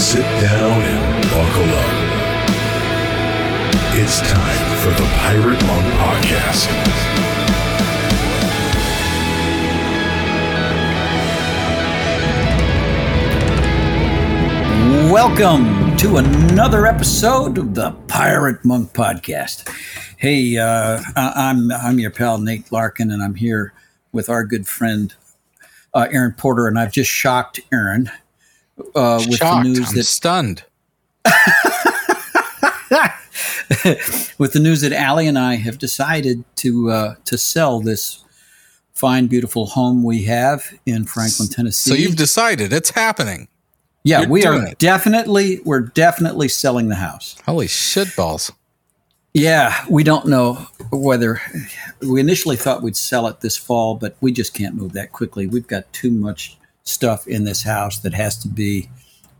Sit down and buckle up. It's time for the Pirate Monk Podcast. Welcome to another episode of the Pirate Monk Podcast. Hey, uh, I'm I'm your pal Nate Larkin, and I'm here with our good friend uh, Aaron Porter, and I've just shocked Aaron uh, with Shocked. the news I'm that stunned. with the news that Allie and I have decided to uh, to sell this fine, beautiful home we have in Franklin, Tennessee. So you've decided it's happening. yeah, you're we are it. definitely we're definitely selling the house. Holy shit balls. Yeah, we don't know whether we initially thought we'd sell it this fall, but we just can't move that quickly. We've got too much stuff in this house that has to be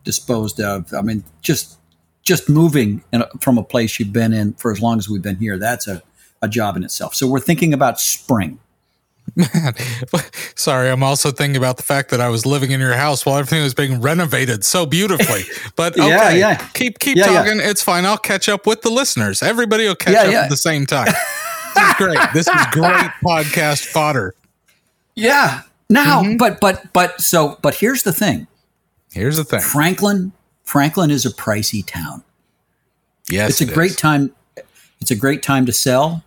disposed of. I mean, just just moving in a, from a place you've been in for as long as we've been here, that's a, a job in itself. So we're thinking about spring. Man, Sorry, I'm also thinking about the fact that I was living in your house while everything was being renovated so beautifully. But okay, Yeah, yeah. keep keep Yeah, yeah. talking. It's fine. I'll catch up with the listeners. Everybody will catch Yeah, up yeah. at the same time. this is great. This is great podcast fodder. Yeah. Now, but but but so but here's the thing. Here's the thing. Franklin Franklin is a pricey town. Yes, it's a it great is. time it's a great time to sell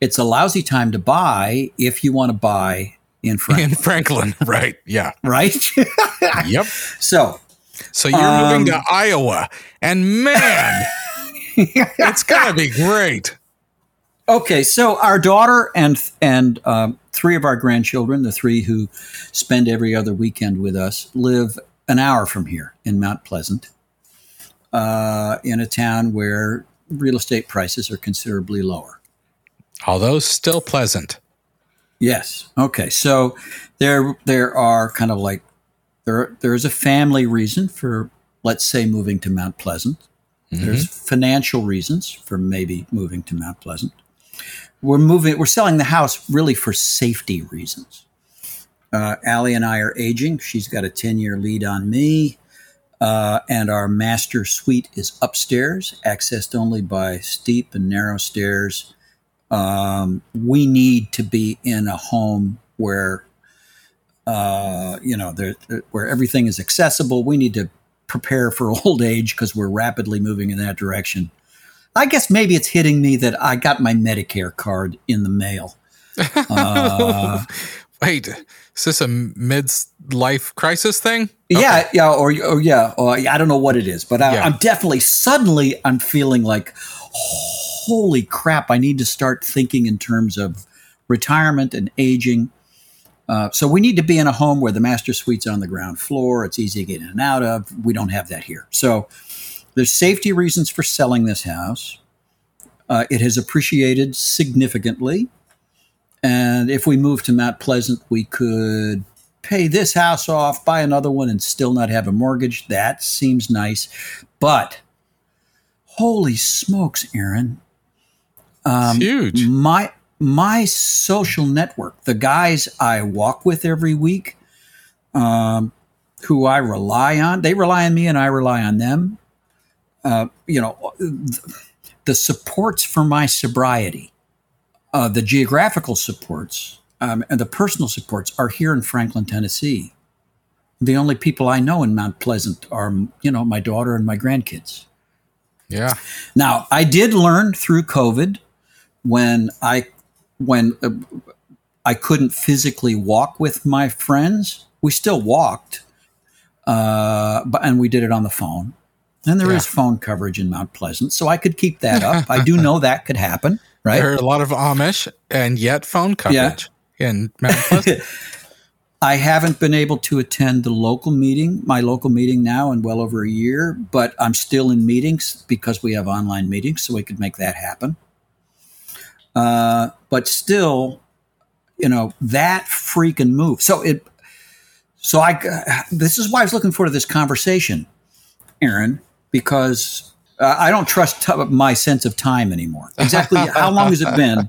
it's a lousy time to buy if you want to buy in Franklin, in Franklin, right? Yeah. right Yep. so So you're Um, moving to Iowa, and man, it's gonna be great. Okay so our daughter and and um, three of our grandchildren the three who spend every other weekend with us live an hour from here in mount pleasant uh, in a town where real estate prices are considerably lower Although still pleasant. Yes. Okay. So there there are kind of like there there is a family reason for let's say moving to Mount Pleasant. There's financial reasons for maybe moving to Mount Pleasant. We're moving we're selling the house really for safety reasons. Uh, Allie and I are aging. She's got a 10 year lead on me. Uh, and our master suite is upstairs, accessed only by steep and narrow stairs um, we need to be in a home where uh, you know there, where everything is accessible we need to prepare for old age because we're rapidly moving in that direction i guess maybe it's hitting me that i got my medicare card in the mail uh, Wait, is this a midlife crisis thing? yeah yeah or, or yeah or, i don't know what it is but I, Yeah. i'm definitely suddenly i'm feeling like holy crap i need to start thinking in terms of retirement and aging uh, so we need to be in a home where the master suite's on the ground floor it's easy to get in and out of we don't have that here so there's safety reasons for selling this house uh, it has appreciated significantly and if we move to mount pleasant we could pay this house off, buy another one, and still not have a mortgage. That seems nice. But holy smokes, Aaron. It's huge. My my social network, the guys I walk with every week, um, who I rely on, they rely on me and I rely on them. Uh, you know, the supports for my sobriety, uh, the geographical supports, um, and the personal supports are here in Franklin, Tennessee. The only people I know in Mount Pleasant are, you know, my daughter and my grandkids. Yeah. Now, I did learn through COVID when I when uh, I couldn't physically walk with my friends. We still walked, uh, but and we did it on the phone. And there is Yeah. phone coverage in Mount Pleasant, so I could keep that up. I do know that could happen, right? There are a lot of Amish and yet phone coverage yeah. in Mount Pleasant. I haven't been able to attend the local meeting, my local meeting now in well over a year, but I'm still in meetings because we have online meetings, so we could make that happen. Uh, but still, you know, that freaking move. So it, so I, this is why I was looking forward to this conversation, Aaron, because uh, I don't trust t- my sense of time anymore. Exactly how long has it been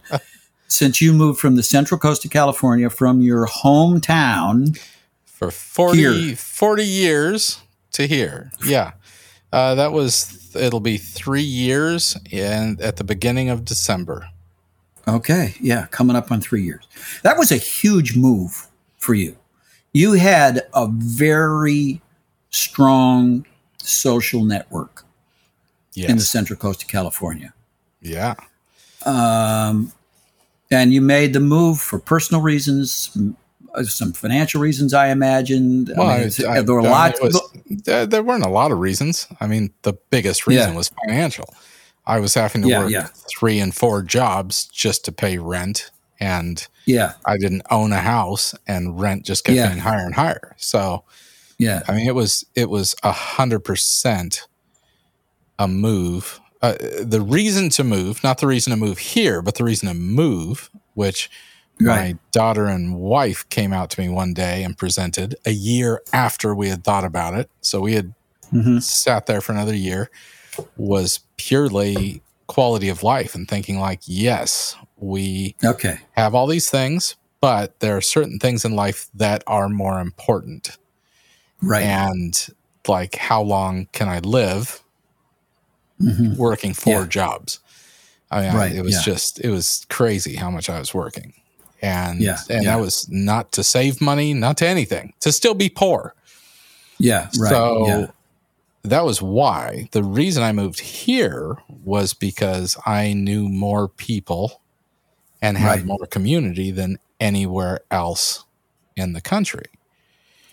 since you moved from the central coast of California from your hometown? For 40, Here. 40 years to here. Yeah. Uh, that was it'll be three years and at the beginning of December. Okay, yeah, coming up on three years. That was a huge move for you. You had a very strong social network Yes. in the Central Coast of California. yeah. Um, and you made the move for personal reasons, uh, some financial reasons, I imagined. I Well, mean, I- it's- I- there were a I mean, lot. was- there, there weren't a lot of reasons. I mean, the biggest reason Yeah. was financial. I was having to Yeah, work yeah. three and four jobs just to pay rent, and yeah, I didn't own a house, and rent just kept getting higher and higher. So, yeah, I mean, it was it was a hundred percent a move. Uh, the reason to move, not the reason to move here, but the reason to move, which my daughter and wife came out to me one day and presented a year after we had thought about it. So we had Mhm. sat there for another year, was purely quality of life and thinking like, yes, we okay, have all these things, but there are certain things in life that are more important right, and like how long can I live Mhm. working four Yeah. jobs? I mean, I- it was yeah. just it was crazy how much I was working, and Yeah, and that was not to save money, not to anything, to still be poor. yeah, right, so that was why the reason I moved here was because I knew more people and had Right. more community than anywhere else in the country.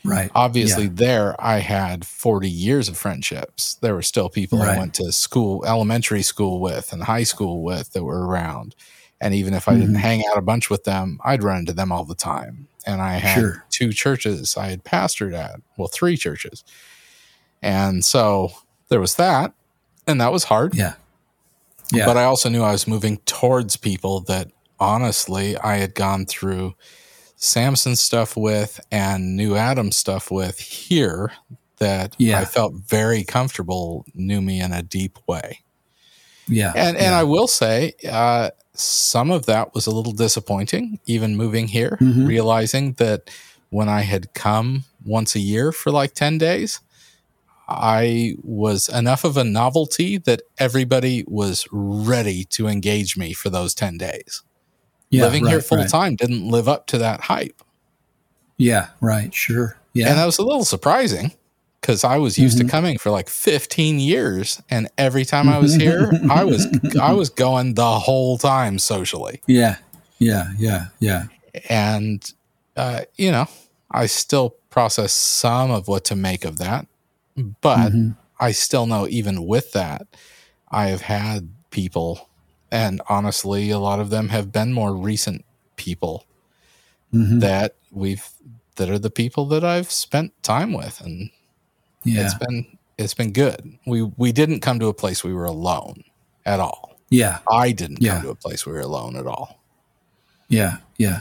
Right. obviously yeah. there i had 40 years of friendships there were still people i went to school elementary school with and high school with that were around and even if i didn't Mhm. hang out a bunch with them i'd run into them all the time and i had Sure. two churches i had pastored at well three churches and so there was that and that was hard yeah, yeah, but I also knew I was moving towards people that honestly I had gone through Samson stuff with and New Adam stuff with here that Yeah. I felt very comfortable knew me in a deep way. yeah, And and yeah. I will say uh, some of that was a little disappointing, even moving here, Mhm. realizing that when I had come once a year for like 10 days, I was enough of a novelty that everybody was ready to engage me for those 10 days. Yeah, Living right, here full right. time didn't live up to that hype. Yeah, right, sure, yeah, And that was a little surprising because I was used Mhm. to coming for like 15 years and every time I was here, I was I was going the whole time socially. yeah, yeah, yeah, yeah, And uh, you know, I still process some of what to make of that, but Mhm. I still know even with that, I have had people and honestly a lot of them have been more recent people Mhm. that we've that are the people that I've spent time with and yeah, it's been it's been good. We we didn't come to a place we were alone at all. yeah, I didn't Yeah. come to a place we were alone at all. yeah, yeah.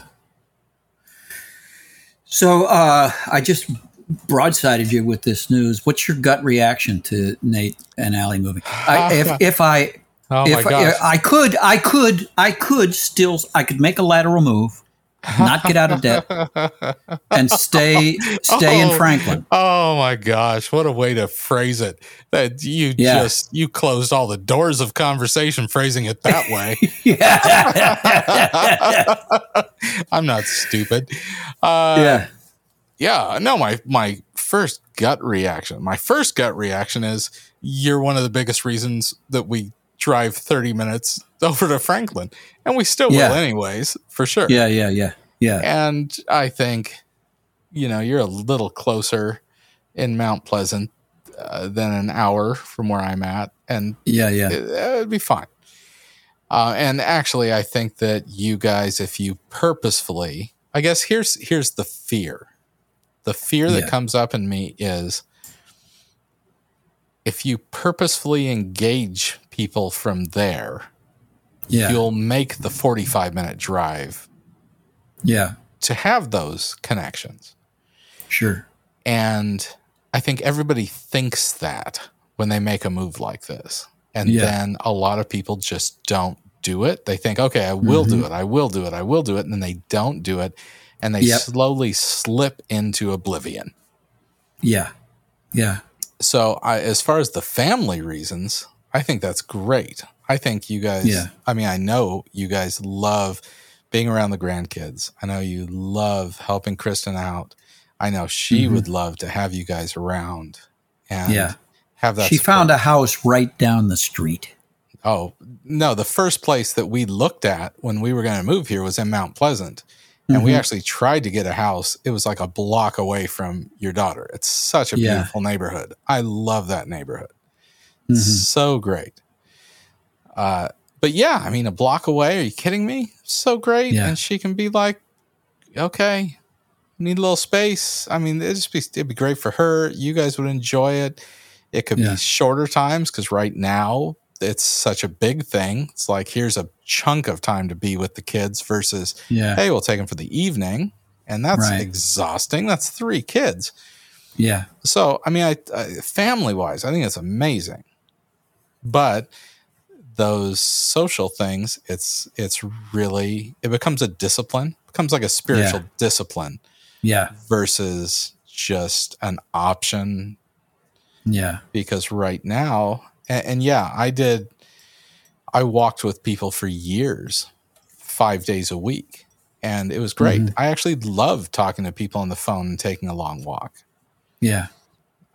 So uh, I just broadsided you with this news. What's your gut reaction to Nate and Allie moving? I, if if I Oh my if gosh! I, could, I could, I could still, I could make a lateral move, not get out of debt, and stay, stay in Oh. Franklin. oh my gosh! What a way to phrase it. That you Yeah. just you closed all the doors of conversation phrasing it that way. yeah, I'm not stupid. Uh, yeah, yeah no my my first gut reaction my first gut reaction is you're one of the biggest reasons that we drive 30 minutes over to franklin and we still Yeah. will anyways for sure yeah, yeah, yeah, yeah, and i think you know you're a little closer in mount pleasant uh, than an hour from where i'm at and yeah, yeah. it, it'd be fine uh, and actually i think that you guys if you purposefully i guess here's here's the fear the fear that Yeah. comes up in me is if you purposefully engage people from there Yeah, you'll make the 45 minute drive yeah, to have those connections sure. and I think everybody thinks that when they make a move like this. And Yeah. then a lot of people just don't do it. They think, okay, I will Mm-hmm. do it. I will do it. I will do it. And then they don't do it. And they Yep. slowly slip into oblivion. Yeah, yeah, So, I, as far as the family reasons, I think that's great. I think you guys, Yeah. I mean, I know you guys love being around the grandkids. I know you love helping Kristen out. I know she Mhm. would love to have you guys around and Yeah. have that. she support. found a house right down the street. Oh, no. The first place that we looked at when we were going to move here was in Mount Pleasant. And we Mhm. actually tried to get a house. It was like a block away from your daughter. It's such a Yeah. beautiful neighborhood. I love that neighborhood. Mhm. So great. Uh, but yeah, I mean, a block away. Are you kidding me? So great. Yeah. And she can be like, okay, need a little space. I mean, it'd just be, it'd be great for her. You guys would enjoy it. It could Yeah. be shorter times because right now it's such a big thing. It's like, here's a chunk of time to be with the kids versus, Yeah. hey, we'll take them for the evening. And that's Right. exhausting. That's three kids. Yeah. So, I mean, I, I family wise, I think it's amazing. But those social things, it's it's really it becomes a discipline, becomes like a spiritual discipline Yeah. versus just an option. Yeah. Because right now, and, and yeah, I did. I walked with people for years, five days a week, and it was great. Mhm. I actually loved talking to people on the phone and taking a long walk. Yeah.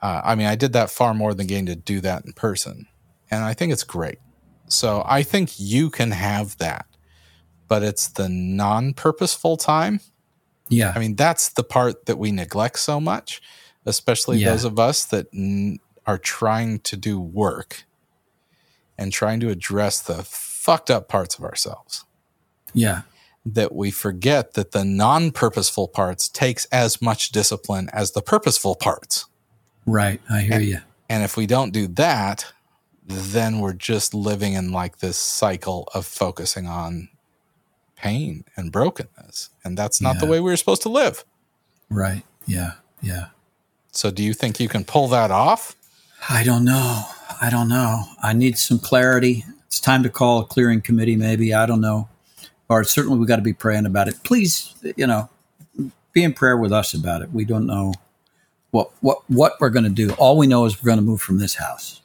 Uh, I mean, I did that far more than getting to do that in person. And I think it's great. So I think you can have that, but it's the non purposeful time. Yeah. I mean, that's the part that we neglect so much, especially Yeah. those of us that n- are trying to do work and trying to address the fucked up parts of ourselves. Yeah. That we forget that the non purposeful parts takes as much discipline as the purposeful parts. Right. I hear you. And if we don't do that, then we're just living in like this cycle of focusing on pain and brokenness. And that's not the way we were supposed to live. Right. Yeah. Yeah. So, do you think you can pull that off? I don't know. I don't know. I need some clarity. It's time to call a clearness committee, maybe. I don't know. Or certainly we got to be praying about it. Please, you know, be in prayer with us about it. We don't know what what what we're going to do. All we know is we're going to move from this house.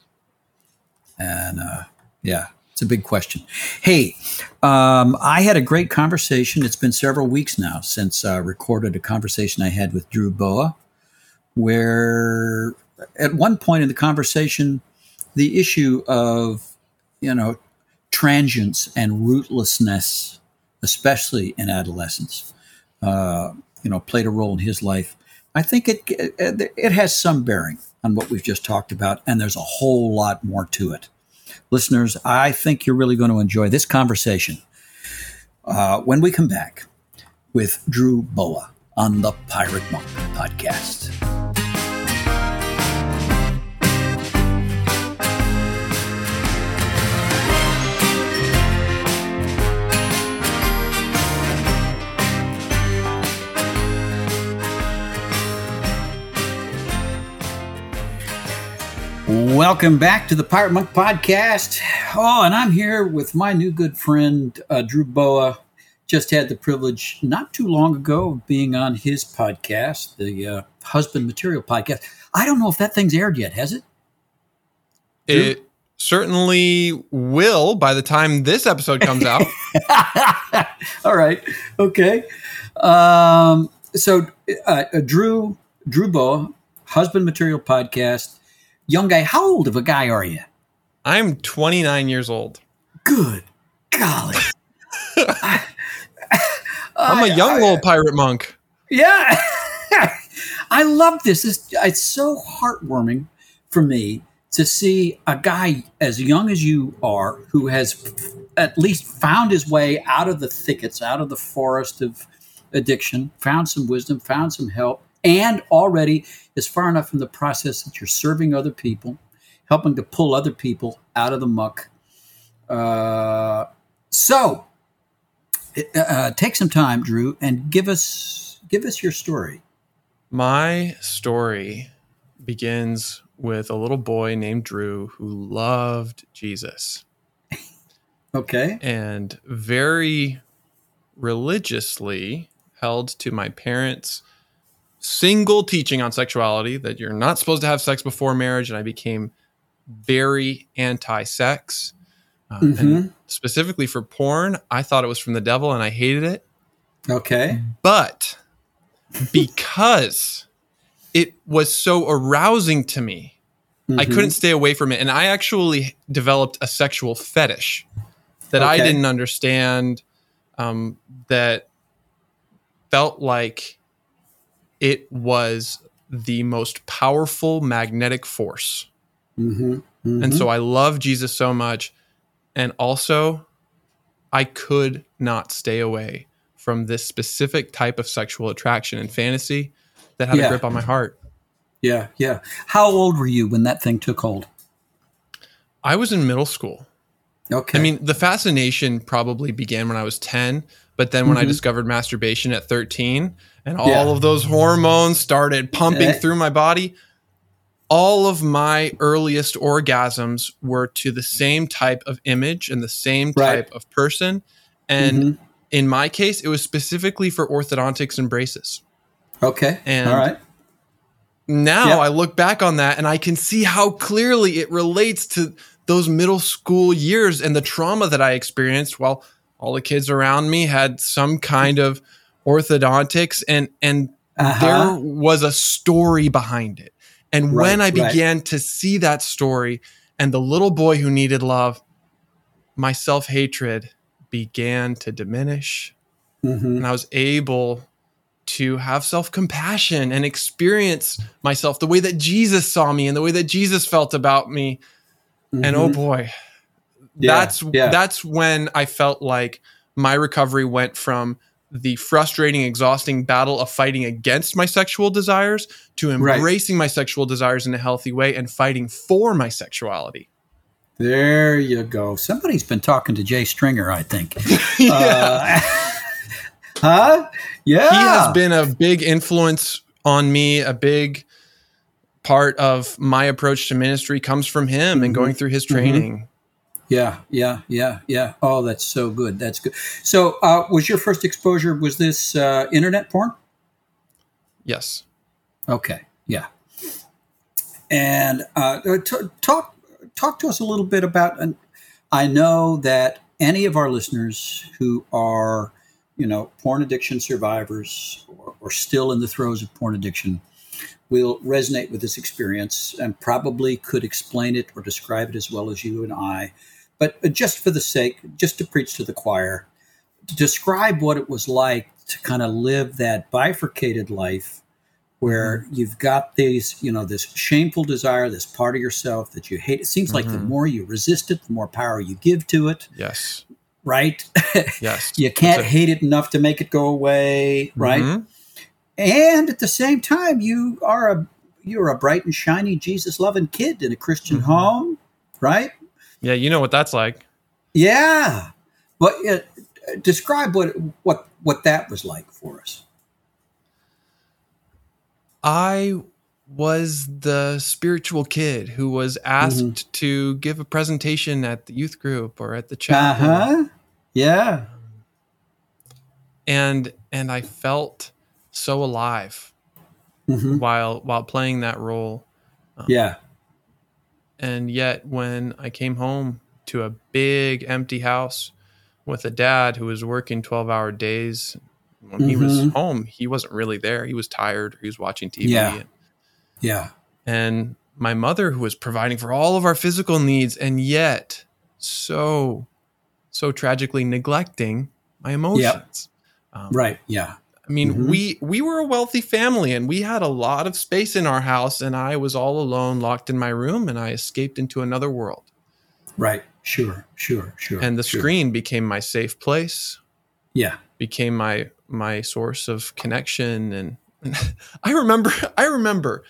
And uh, yeah, it's a big question. Hey, um, I had a great conversation. It's been several weeks now since I recorded a conversation I had with Drew Boa, where at one point in the conversation, the issue of, you know, transience and rootlessness, especially in adolescence, uh, you know, played a role in his life. I think it, it it has some bearing on what we've just talked about, and there's a whole lot more to it. Listeners, I think you're really going to enjoy this conversation uh, when we come back with Drew Boa on the Pirate Monk podcast. Welcome back to the Pirate Monk Podcast. Oh, and I'm here with my new good friend, uh, Drew Boa. Just had the privilege not too long ago of being on his podcast, the uh, Husband Material Podcast. I don't know if that thing's aired yet, has it? It certainly will by the time this episode comes out. All right. Okay. Um, so, uh, uh, Drew, Drew Boa, Husband Material Podcast. Young guy, how old of a guy are you? I'm 29 years old. Good golly. I'm a young little pirate monk. Yeah. I love this. It's, it's so heartwarming for me to see a guy as young as you are who has at least found his way out of the thickets, out of the forest of addiction, found some wisdom, found some help, and already is far enough in the process that you're serving other people, helping to pull other people out of the muck. Uh, so, uh, take some time, Drew, and give us give us your story. My story begins with a little boy named Drew who loved Jesus Okay. and very religiously held to my parents' single teaching on sexuality that you're not supposed to have sex before marriage, and I became very anti-sex. Uh, Mhm. Specifically for porn, I thought it was from the devil, and I hated it. Okay. But because it was so arousing to me, I Mhm. couldn't stay away from it. And I actually developed a sexual fetish that I didn't understand, um, that felt like it was the most powerful magnetic force. Mhm. Mhm. And so I love Jesus so much. And also, I could not stay away from this specific type of sexual attraction and fantasy that had Yeah. a grip on my heart. yeah, yeah. How old were you when that thing took hold? I was in middle school. Okay. I mean, the fascination probably began when I was 10, but then when I discovered masturbation at 13 and all Mm-hmm. Yeah. of those hormones started pumping through my body, all of my earliest orgasms were to the same type of image and the same Right. type of person. And Mhm. in my case, it was specifically for orthodontics and braces. okay. and- All right. Now. I look back on that and I can see how clearly it relates to those middle school years and the trauma that I experienced while all the kids around me had some kind of orthodontics and and Uh-huh. there was a story behind it. And when I Right, right. began to see that story and the little boy who needed love, my self-hatred began to diminish Mhm. and I was able to have self compassion and experience myself the way that Jesus saw me and the way that Jesus felt about me. And oh Mhm. boy, Yeah, that's yeah. that's when I felt like my recovery went from the frustrating, exhausting battle of fighting against my sexual desires to Right. embracing my sexual desires in a healthy way and fighting for my sexuality. There you go. Somebody's been talking to Jay Stringer, I think. yeah. Uh, huh? Yeah. he has been a big influence on me a big part of my approach to ministry comes from him and Mhm. going through his training Yeah, yeah, yeah, yeah. Oh, that's so good. That's good. So, uh, was your first exposure? Was this uh, internet porn? yes Okay, yeah. And uh, t- talk talk to us a little bit about. And I know that any of our listeners who are, you know, porn addiction survivors or, or still in the throes of porn addiction will resonate with this experience and probably could explain it or describe it as well as you and I. But uh, just for the sake, just to preach to the choir, to describe what it was like to kind of live that bifurcated life where you've got these, you know, this shameful desire, this part of yourself that you hate. It seems like the Mhm. more you resist it, the more power you give to it, yes right? yes you can't hate it enough to make it go away, right? Mhm. And at the same time, you are a you're a bright and shiny Jesus loving kid in a Christian Mhm. home, right? Yeah you know what that's like Yeah. But uh, describe what what what that was like for us. i was the spiritual kid who was asked Mm-hmm. to give a presentation at the youth group or at the chapel huh. Yeah. and and i felt so alive hmm while while playing that role Yeah. And yet, when I came home to a big empty house with a dad who was working 12 hour days, when he was Mhm. home, he wasn't really there. He was tired. He was watching TV. Yeah. Yeah. And my mother, who was providing for all of our physical needs, and yet so, so tragically neglecting my emotions. Um, Right. Yeah. I mean, Mhm. we we were a wealthy family and we had a lot of space in our house and I was all alone locked in my room and I escaped into another world. Right. Sure. Sure. Sure. And the sure. screen became my safe place, Yeah. became my my source of connection and, and I remember I remember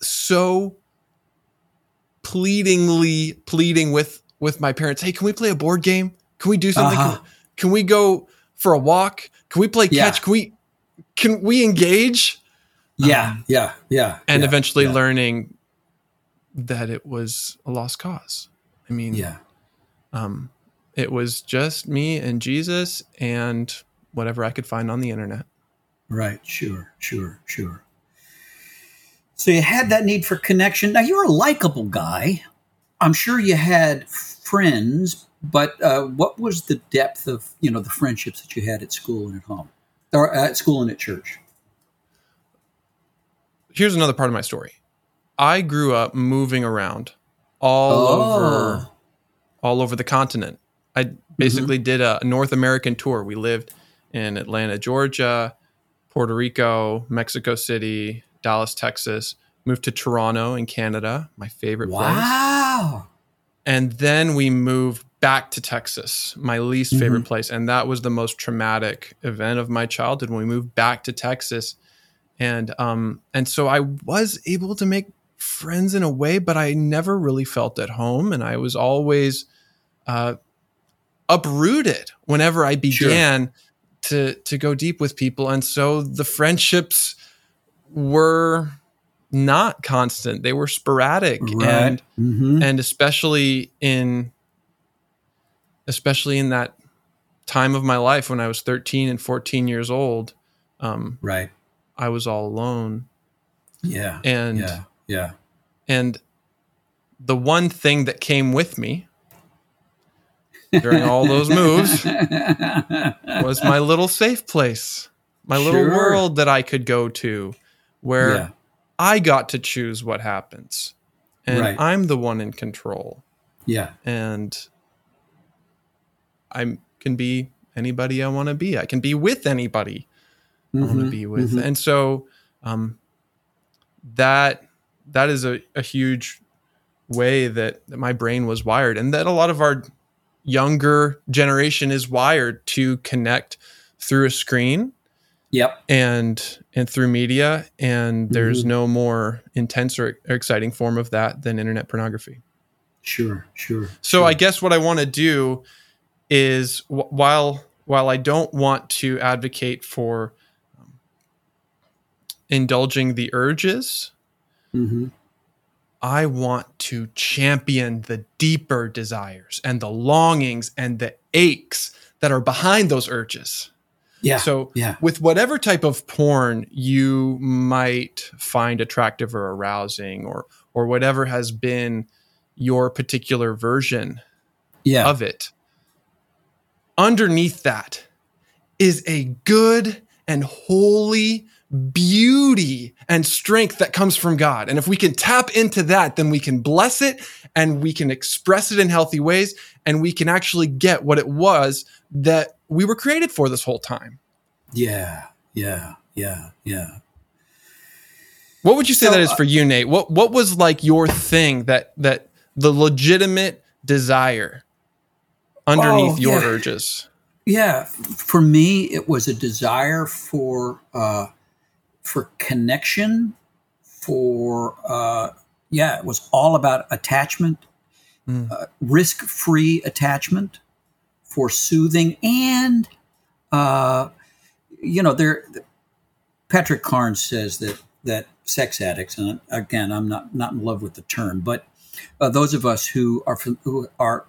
so pleadingly pleading with with my parents, "Hey, can we play a board game? Can we do something? Uh-huh. Can, can we go for a walk? Can we play Yeah. catch? Can we can we engage?" Yeah. Um, yeah. Yeah. and yeah, eventually yeah, learning that it was a lost cause. I mean, Yeah. um, it was just me and Jesus and whatever I could find on the internet. Right. Sure. Sure. Sure. So you had that need for connection. Now you're a likable guy. I'm sure you had friends, but uh, what was the depth of you know the friendships that you had at school and at home, or at school and at church? Here's another part of my story. I grew up moving around all Oh. over all over the continent. I basically did a North American tour. We lived in Atlanta, Georgia, Puerto Rico, Mexico City, Dallas, Texas. Moved to Toronto in Canada, my favorite place. Wow. And then we moved back to Texas, my least favorite place. And that was the most traumatic event of my childhood when we moved back to Texas. And um and so I was able to make friends in a way, but I never really felt at home. And I was always uh uprooted whenever I began to to go deep with people. And so the friendships were not constant. They were sporadic. And hmm and especially in especially in that time of my life when I was 13 and 14 years old, um, Right. I was all alone. Yeah. And yeah. Yeah. and the one thing that came with me during all those moves was my little safe place, my little world that I could go to where yeah. I got to choose what happens. And Right. I'm the one in control. Yeah. and I can be anybody I want to be. I can be with anybody I want to be with, mhm. and so um, that that is a, a huge way that, that my brain was wired, and that a lot of our younger generation is wired to connect through a screen Yep. and and through media, and there's Mhm. no more intense or exciting form of that than internet pornography. Sure. Sure. So sure. I guess what I want to do is while while I don't want to advocate for um, indulging the urges, Mhm. I want to champion the deeper desires and the longings and the aches that are behind those urges. Yeah. So yeah. with whatever type of porn you might find attractive or arousing or or whatever has been your particular version Yeah. of it. Underneath that is a good and holy beauty and strength that comes from God. And if we can tap into that, then we can bless it and we can express it in healthy ways and we can actually get what it was that we were created for this whole time. yeah. Yeah. Yeah. Yeah. What would you say So, that is uh, for you, Nate? What what was like your thing that that the legitimate desire underneath Oh, your yeah. urges? Yeah, for me, it was a desire for uh, for connection. For uh, yeah, it was all about attachment, Mm. uh, risk-free attachment, for soothing, and uh, you know, there. Patrick Carnes says that that sex addicts, and again, I'm not not in love with the term, but uh, those of us who are who are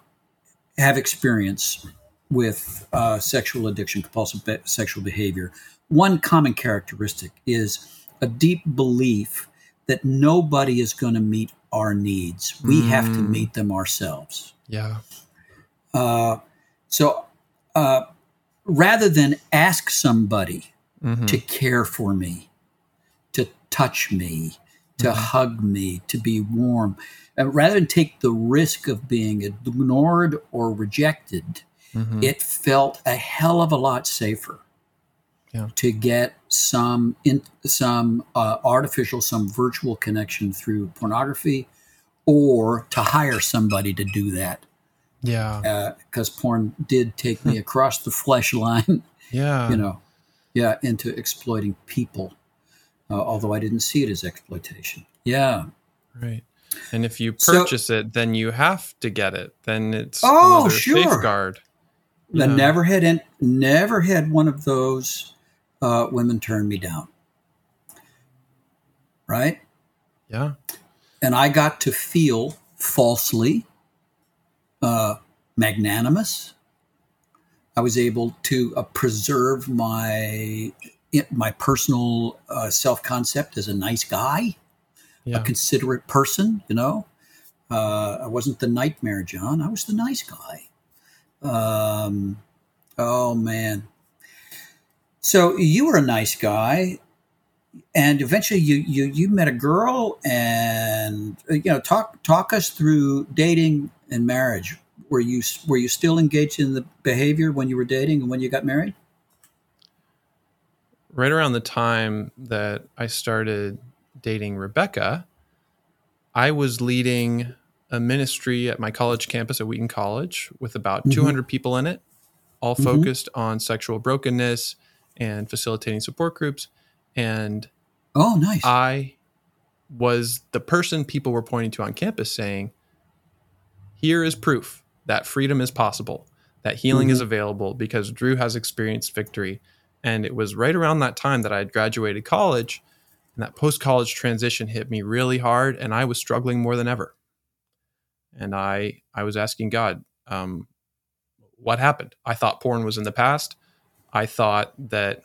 have experience with uh, sexual addiction, compulsive be- sexual behavior, one common characteristic is a deep belief that nobody is going to meet our needs. We have to Mm. meet them ourselves. Yeah. Uh, so uh, rather than ask somebody Mhm. to care for me, to touch me, to hug me, to be warm. Uh, rather than take the risk of being ignored or rejected, Mhm. it felt a hell of a lot safer Yeah. to get some in, some uh, artificial, some virtual connection through pornography, or to hire somebody to do that. yeah. Because porn did take me across the flesh line Yeah. you know, yeah, into exploiting people. Uh, although I didn't see it as exploitation. Yeah. Right. And if you So- purchase it, then you have to get it. Then it's Oh, sure. safeguard. I Yeah. never had en- never had one of those uh, women turn me down. Right, Yeah. and I got to feel falsely uh, magnanimous. I was able to uh, preserve my my personal uh, self concept as a nice guy, Yeah. a considerate person. You know, uh, I wasn't the nightmare John. I was the nice guy. Um, oh man. So you were a nice guy, and eventually you you you met a girl, and uh, you know talk talk us through dating and marriage. Were you were you still engaged in the behavior when you were dating and when you got married? right around the time that I started dating Rebecca, I was leading a ministry at my college campus at Wheaton College with about Mhm. 200 people in it, all Mhm. focused on sexual brokenness and facilitating support groups. And Oh, nice. I was the person people were pointing to on campus saying, here is proof that freedom is possible, that healing is available because Drew has experienced victory. And it was right around that time that I had graduated college and that post college transition hit me really hard and I was struggling more than ever. And I, I was asking God, um, what happened? I thought porn was in the past. I thought that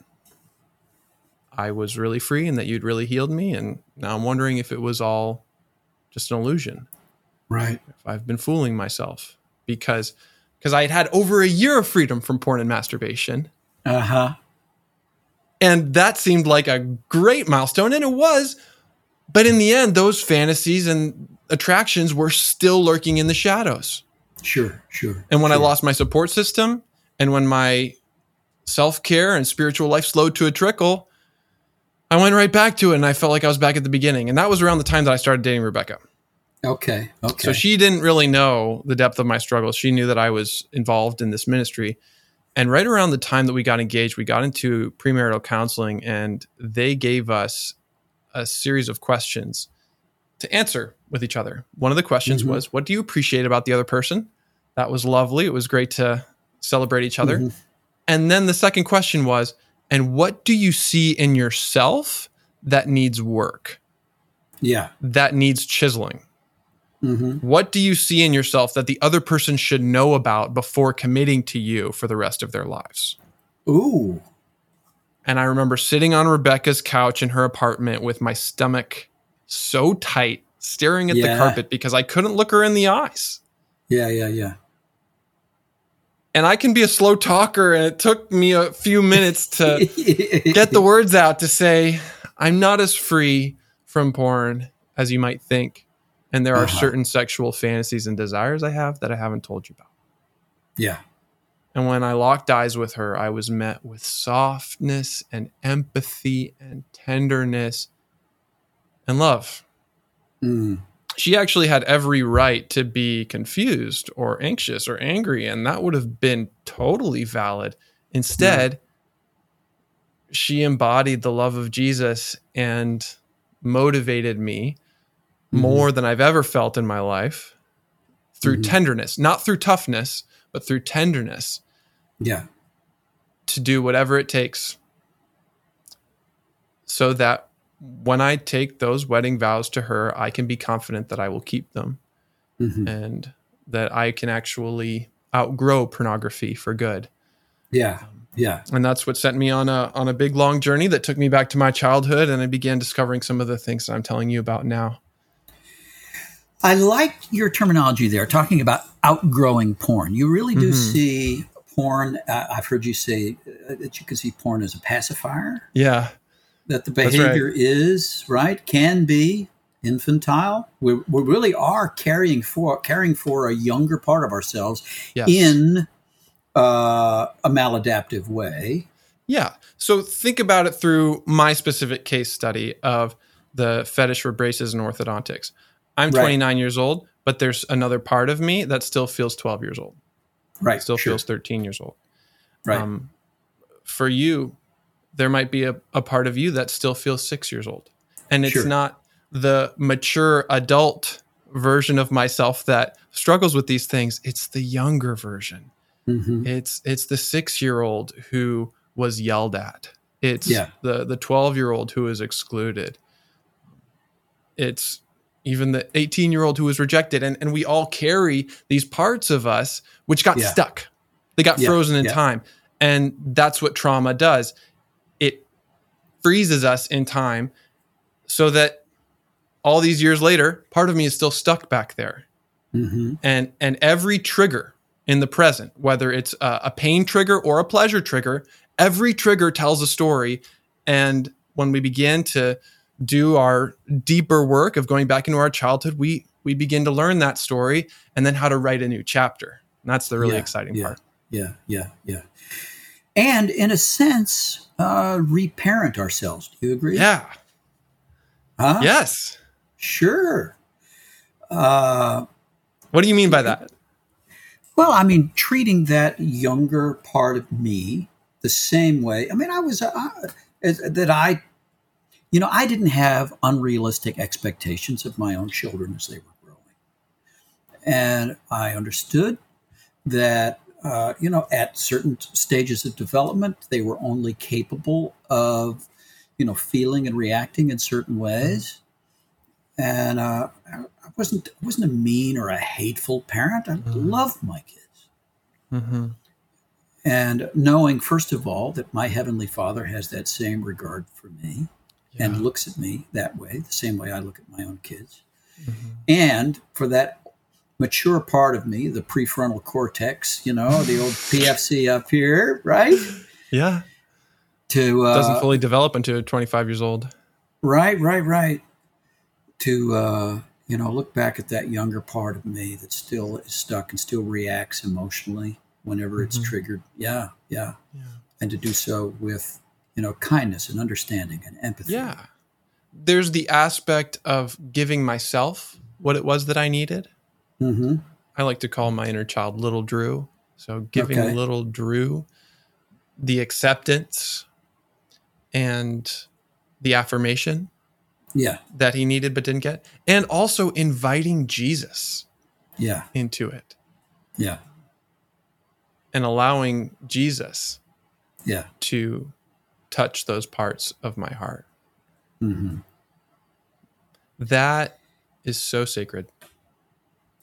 I was really free and that you'd really healed me. And now I'm wondering if it was all just an illusion, right. if I've been fooling myself because because I had had over a year of freedom from porn and masturbation. Uh huh. And that seemed like a great milestone, and it was. But in the end, those fantasies and attractions were still lurking in the shadows. Sure. Sure. And when I lost my support system, and when my self care and spiritual life slowed to a trickle, I went right back to it, and I felt like I was back at the beginning. And that was around the time that I started dating Rebecca. Okay. Okay. So she didn't really know the depth of my struggles. She knew that I was involved in this ministry. And right around the time that we got engaged, we got into premarital counseling, and they gave us a series of questions to answer with each other. One of the questions Mhm. was, What do you appreciate about the other person? That was lovely. It was great to celebrate each other. Mhm. And then the second question was, And what do you see in yourself that needs work, Yeah. that needs chiseling? Hmm What do you see in yourself that the other person should know about before committing to you for the rest of their lives? Ooh. And I remember sitting on Rebecca's couch in her apartment with my stomach so tight, staring at Yeah. the carpet because I couldn't look her in the eyes. Yeah. Yeah. Yeah. And I can be a slow talker, and it took me a few minutes to get the words out to say, I'm not as free from porn as you might think. And there are Uh-huh. certain sexual fantasies and desires I have that I haven't told you about. yeah. And when I locked eyes with her, I was met with softness and empathy and tenderness and love. Mm. She actually had every right to be confused or anxious or angry, and that would have been totally valid. Instead, she embodied the love of Jesus and motivated me Mhm. more than I've ever felt in my life through Mhm. tenderness, not through toughness, but through tenderness Yeah. to do whatever it takes so that when I take those wedding vows to her, I can be confident that I will keep them hmm and that I can actually outgrow pornography for good. Yeah. Yeah. And that's what sent me on a on a big long journey that took me back to my childhood and I began discovering some of the things that I'm telling you about now. I like your terminology there, talking about outgrowing porn. You really do Mhm. see porn. Uh, I've heard you say uh, that you can see porn as a pacifier. Yeah. That the behavior is right, can be infantile. We, we really are carrying for caring for a younger part of ourselves Yes. in uh, a maladaptive way. Yeah. So think about it through my specific case study of the fetish for braces and orthodontics. I'm Right. 29 years old, but there's another part of me that still feels 12 years old. Right. Still sure. feels 13 years old. right. Um, for you, there might be a, a part of you that still feels six years old. And it's Sure. not the mature adult version of myself that struggles with these things. It's the younger version. Mhm. It's it's the six year old who was yelled at. It's Yeah. the the twelve year old who is excluded. It's even the 18 year old who was rejected. And, and we all carry these parts of us which got Yeah. stuck. They got Yeah, frozen in yeah. time. And that's what trauma does. It freezes us in time so that all these years later, part of me is still stuck back there. hmm And and every trigger in the present, whether it's a, a pain trigger or a pleasure trigger, every trigger tells a story. And when we begin to do our deeper work of going back into our childhood, we we begin to learn that story and then how to write a new chapter. And that's the really Yeah, exciting yeah. part. Yeah, yeah, yeah. And in a sense, uh, reparent ourselves. Do you agree? Yeah. Huh? Yes. Sure. Uh, What do you mean by that? well, I mean, treating that younger part of me the same way. I mean, I was uh, that I, you know, I didn't have unrealistic expectations of my own children as they were growing, and I understood that uh, you know at certain stages of development they were only capable of you know feeling and reacting in certain ways and uh, I wasn't I wasn't a mean or a hateful parent. I loved my kids, Mm-hmm. and knowing first of all that my heavenly Father has that same regard for me and looks at me that way, the same way I look at my own kids, and for that mature part of me, the prefrontal cortex, you know, the old PFC up here, right? Yeah. To uh, Doesn't fully develop until 25 years old. Right, right, right. To uh, you know, look back at that younger part of me that still is stuck and still reacts emotionally whenever it's Mhm. triggered. Yeah, yeah, Yeah. and to do so with you know kindness and understanding and empathy. Yeah. There's the aspect of giving myself what it was that I needed. Mm-hmm. I like to call my inner child little Drew. So giving Okay. little Drew the acceptance and the affirmation Yeah, that he needed but didn't get, and also inviting Jesus yeah, into it yeah, and allowing Jesus yeah. to touch those parts of my heart. Mm-hmm. That is so sacred.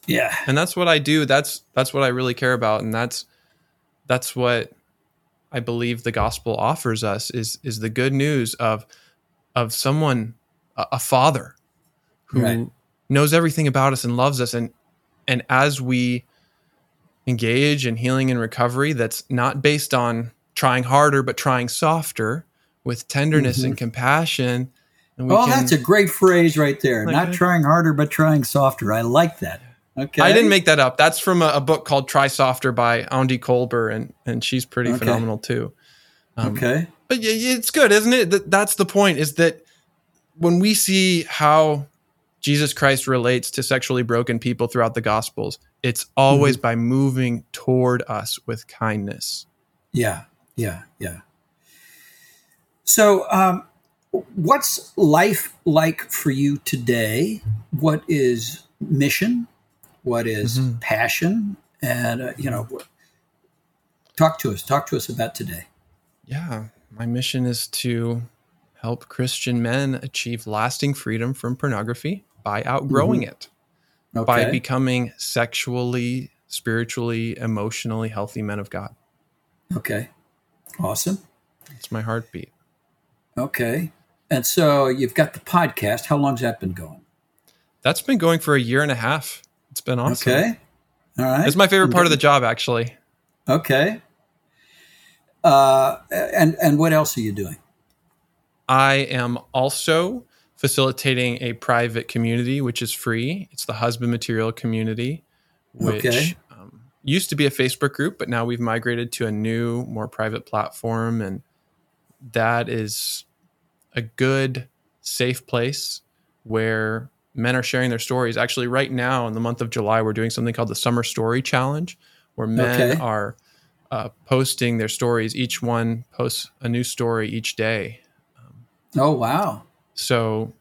Yeah, and that's what I do. That's that's what I really care about, and that's that's what I believe the gospel offers us is is the good news of of someone a, a father who Right. knows everything about us and loves us, and and as we engage in healing and recovery, that's not based on trying harder, but trying softer with tenderness and compassion. And we oh, can- that's a great phrase right there. Not Okay. trying harder, but trying softer. I like that. Okay, I didn't make that up. That's from a, a book called Try Softer by Aundi Kolber, and and she's pretty Okay. phenomenal too. Um, Okay. But it's good, isn't it? That, that's the point. Is that when we see how Jesus Christ relates to sexually broken people throughout the Gospels, it's always by moving toward us with kindness. Yeah, yeah, yeah. So, um, what's life like for you today? What is mission? What is Mhm. passion? And uh, you know, talk to us. Talk to us about today. Yeah, my mission is to help Christian men achieve lasting freedom from pornography by outgrowing it. Okay. by becoming sexually, spiritually, emotionally healthy men of God. okay. Awesome. It's my heartbeat. Okay. And so you've got the podcast. How long's that been going? That's been going for a year and a half. It's been awesome. Okay. All right. It's my favorite part of the job, actually. Okay. Uh, and and what else are you doing? I am also facilitating a private community, which is free. It's the Husband Material Community, which Okay. Used to be a Facebook group, but now we've migrated to a new, more private platform. And that is a good, safe place where men are sharing their stories. Actually, right now in the month of July, we're doing something called the Summer Story Challenge, where men Okay. are uh, posting their stories. Each one posts a new story each day. Oh wow. So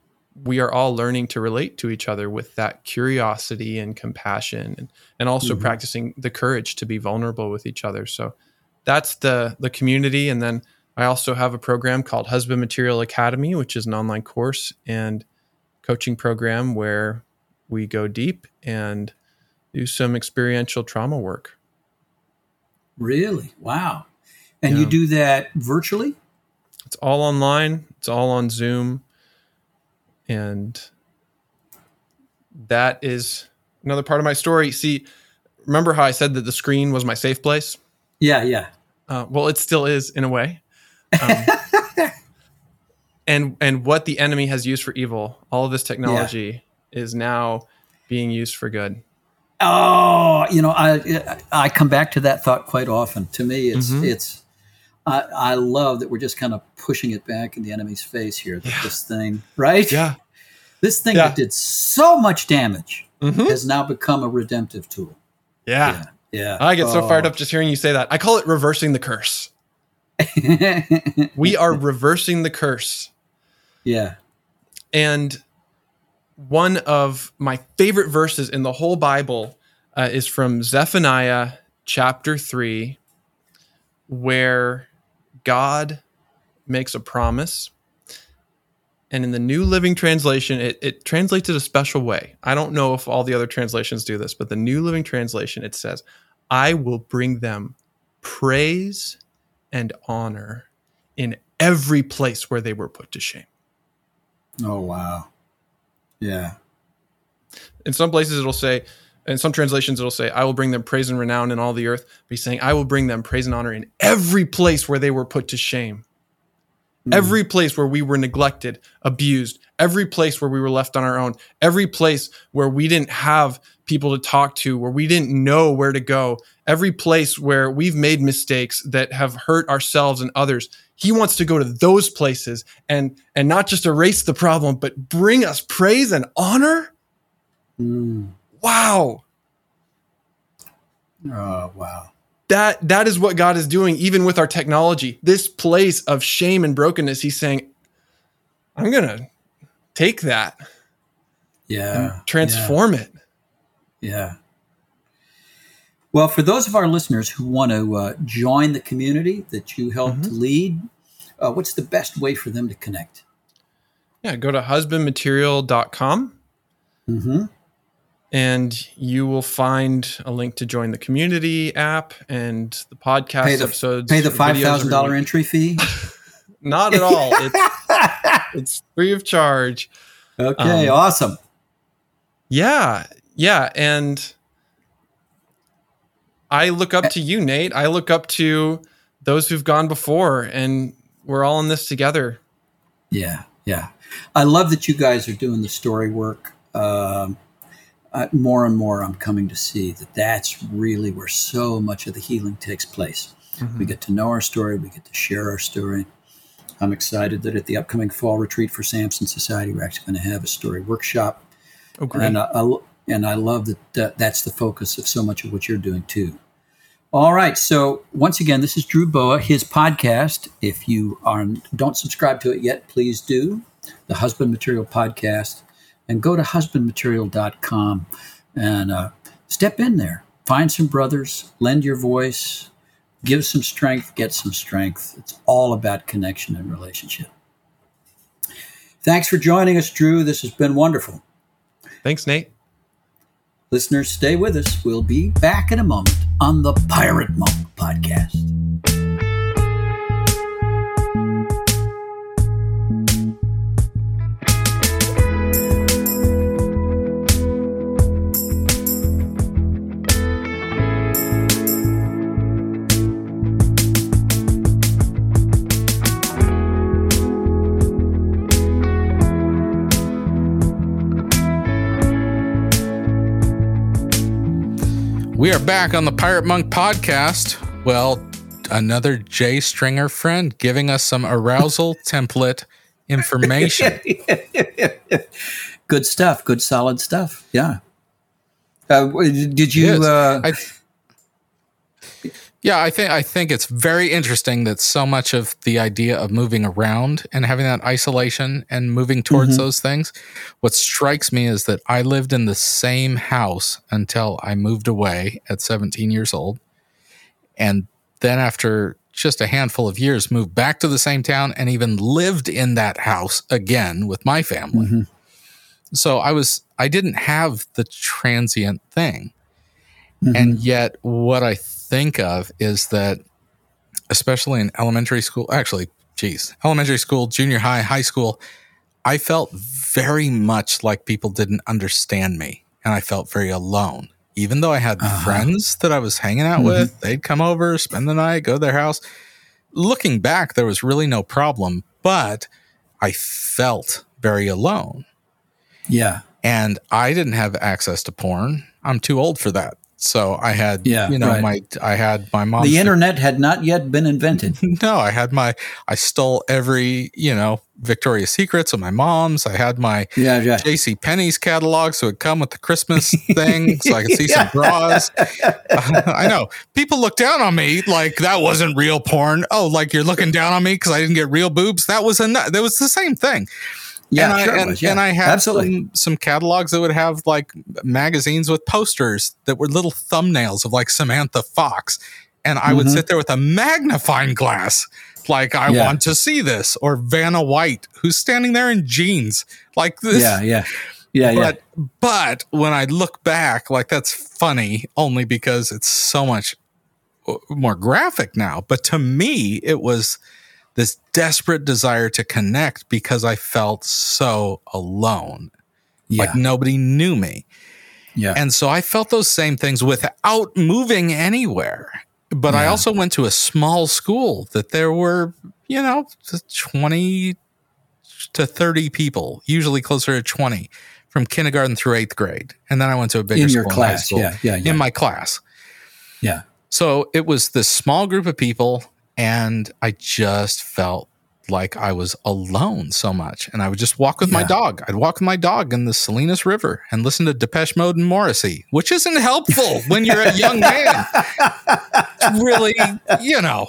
we are all learning to relate to each other with that curiosity and compassion and, and also Mhm. practicing the courage to be vulnerable with each other. So that's the the community. And then I also have a program called Husband Material Academy, which is an online course and coaching program where we go deep and do some experiential trauma work. Really? Wow. And you do that virtually? It's all online. It's all on Zoom, and that is another part of my story. See, remember how I said that the screen was my safe place? Yeah, yeah. Uh, well, it still is in a way. Um, and and what the enemy has used for evil, all of this technology is now being used for good. Oh, you know, I I come back to that thought quite often. To me, it's Mhm. it's. I, I love that we're just kind of pushing it back in the enemy's face here. Yeah. this thing, right? Yeah. This thing Yeah. that did so much damage Mhm. has now become a redemptive tool. Yeah. Yeah. I get so Oh. fired up just hearing you say that. I call it reversing the curse. We are reversing the curse. yeah. And one of my favorite verses in the whole Bible uh, is from Zephaniah chapter 3, where God makes a promise. And in the New Living Translation, it, it translates it a special way. I don't know if all the other translations do this, but the New Living Translation, it says, I will bring them praise and honor in every place where they were put to shame. Oh wow. Yeah. in some places it'll say in some translations it'll say i will bring them praise and renown in all the earth but he's saying i will bring them praise and honor in every place where they were put to shame. Every place where we were neglected abused every place where we were left on our own every place where we didn't have people to talk to where we didn't know where to go every place where we've made mistakes that have hurt ourselves and others he wants to go to those places and and not just erase the problem but bring us praise and honor. Mm. Wow Oh wow. that that is what god is doing even with our technology this place of shame and brokenness he's saying i'm gonna take that Yeah. transform it Yeah. Well, for those of our listeners who want to uh, join the community that you helped Mm-hmm. lead, uh, what's the best way for them to connect? yeah go to husbandmaterial.com Mm-hmm. And you will find a link to join the community app and the podcast Pay the, episodes pay the five thousand dollar entry fee. not at all it's, it's free of charge Okay, Um, awesome. Yeah, yeah, and I look up to you, Nate. I look up to those who've gone before, and we're all in this together. Yeah, yeah. I love that you guys are doing the story work. Um, uh, more and more, I'm coming to see that that's really where so much of the healing takes place. We get to know our story, we get to share our story. I'm excited that at the upcoming fall retreat for Samson Society, we're actually going to have a story workshop. Oh, great! And I, I, and I love that, that that's the focus of so much of what you're doing too. All right. So once again, this is Drew Boa, his podcast. If you are don't subscribe to it yet, please do. The Husband Material Podcast, and go to husbandmaterial.com and uh, step in there. Find some brothers, lend your voice, give some strength, get some strength. It's all about connection and relationship. Thanks for joining us, Drew. This has been wonderful. Thanks, Nate. Listeners, stay with us. We'll be back in a moment on the Pirate Monk podcast. We are back on the Pirate Monk podcast. Well, another Jay Stringer friend giving us some arousal template information. Good stuff. Good solid stuff. Yeah. Uh, did you? Yes. Uh, I yeah, I think I think it's very interesting that so much of the idea of moving around and having that isolation and moving towards those things, what strikes me is that I lived in the same house until I moved away at 17 years old, and then after just a handful of years, moved back to the same town and even lived in that house again with my family. Mhm. So I was I didn't have the transient thing. mhm. And yet, what I think of is that, especially in elementary school, actually, geez, elementary school, junior high, high school, I felt very much like people didn't understand me and I felt very alone. Even though I had Uh-huh. friends that I was hanging out with, they'd come over, spend the night, go to their house. Looking back, there was really no problem, but I felt very alone. Yeah. And I didn't have access to porn. I'm too old for that. So I had, Yeah, you know, right. my I had my mom's the internet had not yet been invented. no, I had my I stole every, you know, Victoria's Secrets of my mom's. I had my Yeah, yeah. JC Penney's catalog so it'd come with the Christmas thing so I could see some bras. I know. People look down on me like that wasn't real porn. Oh, like you're looking down on me because I didn't get real boobs. That was a that was the same thing. Yeah, and, sure I, and, was, yeah. and I had Absolutely. some, some catalogs that would have like magazines with posters that were little thumbnails of like Samantha Fox. And I would Mhm. sit there with a magnifying glass, like, I Yeah. want to see this. Or Vanna White, who's standing there in jeans. Like this. Yeah, yeah. Yeah, yeah. But but when I look back, like that's funny only because it's so much uh, more graphic now. But to me, it was this desperate desire to connect because I felt so alone. Yeah. Like nobody knew me. yeah. And so I felt those same things without moving anywhere. But I also went to a small school that there were, you know, 20 to 30 people, usually closer to 20 from kindergarten through eighth grade. And then I went to a bigger in school your high class. school, Yeah, yeah, yeah. in my class. yeah. So it was this small group of people, and I just felt like I was alone so much. And I would just walk with my dog. I'd walk with my dog in the Salinas River and listen to Depeche Mode and Morrissey, which isn't helpful when you're a young man. It's really, you know.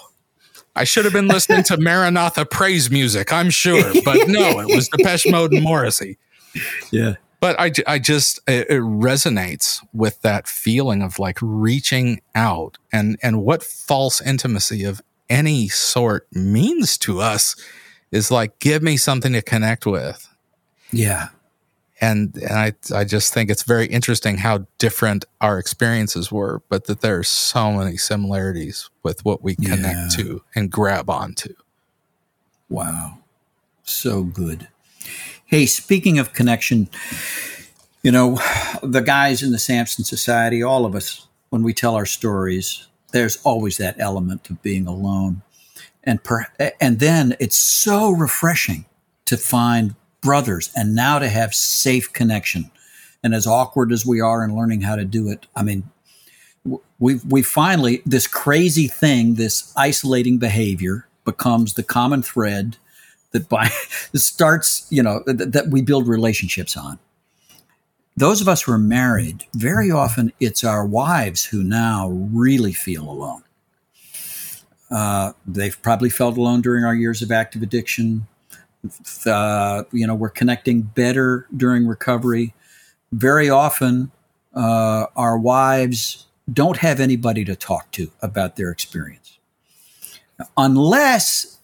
I should have been listening to Maranatha praise music, I'm sure, but no, it was Depeche Mode and Morrissey Yeah. but I, I just it, it resonates with that feeling of like reaching out and and what false intimacy of any sort means to us is like give me something to connect with Yeah. and and I I just think it's very interesting how different our experiences were but that there's so many similarities with what we connect Yeah. to and grab onto Wow. So good. Hey, speaking of connection, you know, the guys in the Samson Society, all of us, when we tell our stories, there's always that element of being alone. And per, and then it's so refreshing to find brothers and now to have safe connection. And as awkward as we are in learning how to do it, I mean, we we finally this crazy thing, this isolating behavior becomes the common thread that by starts, you know, th- that we build relationships on. Those of us who are married, very often it's our wives who now really feel alone. Uh, they've probably felt alone during our years of active addiction. Uh, you know, we're connecting better during recovery. Very often, uh, our wives don't have anybody to talk to about their experience. Unless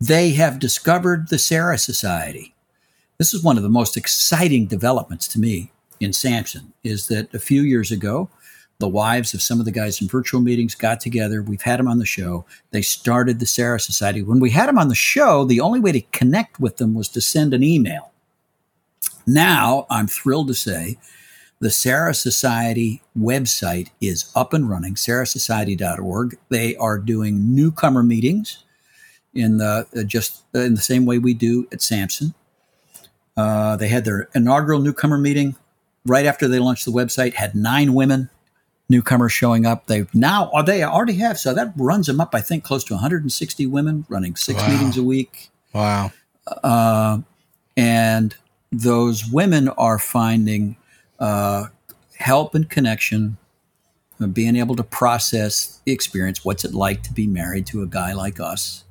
they have discovered the Sarah Society. This is one of the most exciting developments to me in Samson is that a few years ago, the wives of some of the guys in virtual meetings got together. We've had them on the show. They started the Sarah Society. When we had them on the show, the only way to connect with them was to send an email. Now, I'm thrilled to say the Sarah Society website is up and running, sarahsociety.org. They are doing newcomer meetings in the uh, just in the same way we do at Samson. Uh, they had their inaugural newcomer meeting right after they launched the website. Had nine women newcomers showing up. They now or they already have so that runs them up. I think close to 160 women running six Wow. meetings a week wow uh, and those women are finding uh, help and connection, uh, being able to process the experience. What's it like to be married to a guy like us?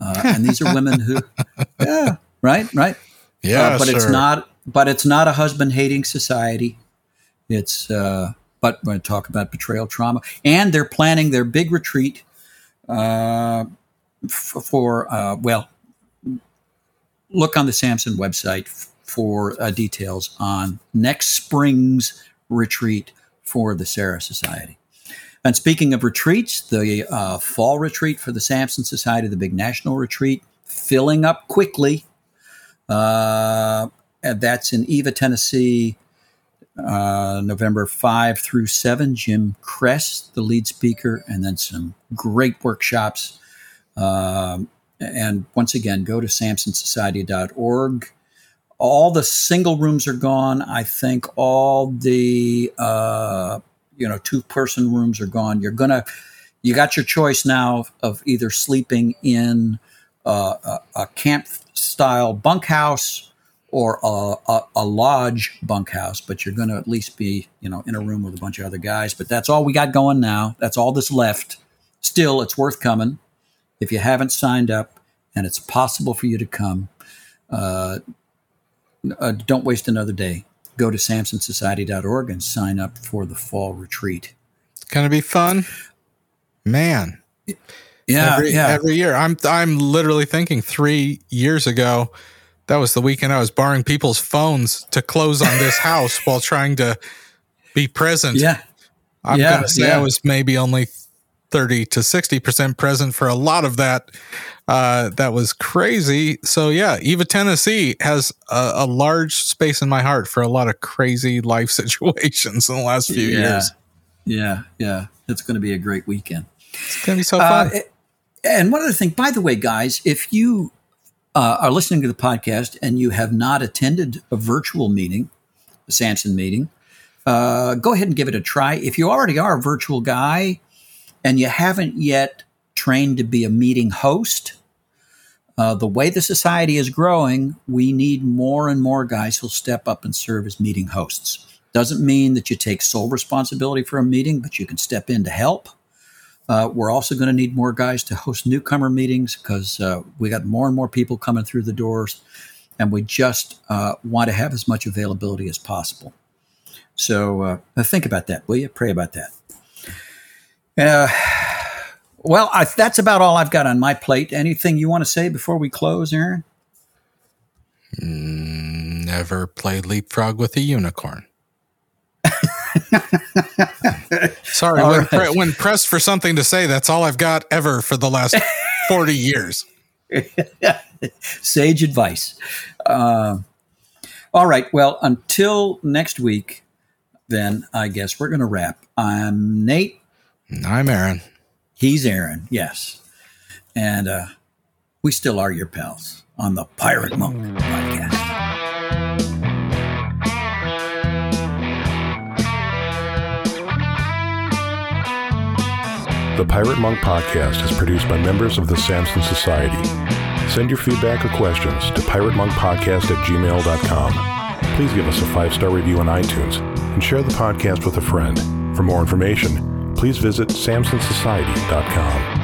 Uh, and these are women who, yeah, right, right. yeah Uh, but it's not. But it's not a husband-hating society. It's. Uh, but we're going to talk about betrayal trauma, and they're planning their big retreat uh, f- for. Uh, well, look on the Samson website f- for uh, details on next spring's retreat for the Sarah Society. And speaking of retreats, the uh, fall retreat for the Samson Society, the big national retreat, filling up quickly. Uh, and that's in Eva, Tennessee, uh, November 5 through 7. Jim Kress, the lead speaker, and then some great workshops. Um, and once again, go to samsonsociety.org. All the single rooms are gone. I think all the uh, you know two person rooms are gone. You're gonna you got your choice now of either sleeping in uh, a, a camp style bunkhouse or a, a, a, lodge bunkhouse, but you're going to at least be, you know, in a room with a bunch of other guys. But that's all we got going now. That's all that's left. Still, it's worth coming. If you haven't signed up and it's possible for you to come, uh, uh, don't waste another day. Go to samsonsociety.org and sign up for the fall retreat. It's going to be fun. Man. Yeah, every, yeah. Every year. I'm I'm literally thinking 3 years ago that was the weekend I was borrowing people's phones to close on this house while trying to be present. Yeah. I'm yeah, going to say yeah. I was maybe only 30 to 60% present for a lot of that. Uh, that was crazy. So, yeah, Eva, Tennessee has a, a, large space in my heart for a lot of crazy life situations in the last few yeah. years. Yeah, yeah. It's going to be a great weekend. It's going to be so fun. Uh, and one other thing, by the way, guys, if you uh, are listening to the podcast and you have not attended a virtual meeting, a Samson meeting, uh, go ahead and give it a try. If you already are a virtual guy and you haven't yet trained to be a meeting host, uh, the way the society is growing, we need more and more guys who'll step up and serve as meeting hosts. Doesn't mean that you take sole responsibility for a meeting, but you can step in to help. Uh, we're also going to need more guys to host newcomer meetings because uh, we got more and more people coming through the doors, and we just uh, want to have as much availability as possible. So uh, think about that, will you? Pray about that. Uh, well, I, that's about all I've got on my plate. Anything you want to say before we close, Aaron? Mm, never played leapfrog with a unicorn. Sorry, when, right. pre- when, pressed for something to say, that's all I've got ever for the last 40 years. Sage advice. Uh, all right. Well, until next week, then I guess we're going to wrap. I'm Nate. I'm Aaron. He's Aaron, yes. And uh, we still are your pals on the Pirate Monk podcast. The Pirate Monk podcast is produced by members of the Samson Society. Send your feedback or questions to piratemonkpodcast at gmail.com. Please give us a five star review on iTunes and share the podcast with a friend. For more information, please visit samsonsociety.com.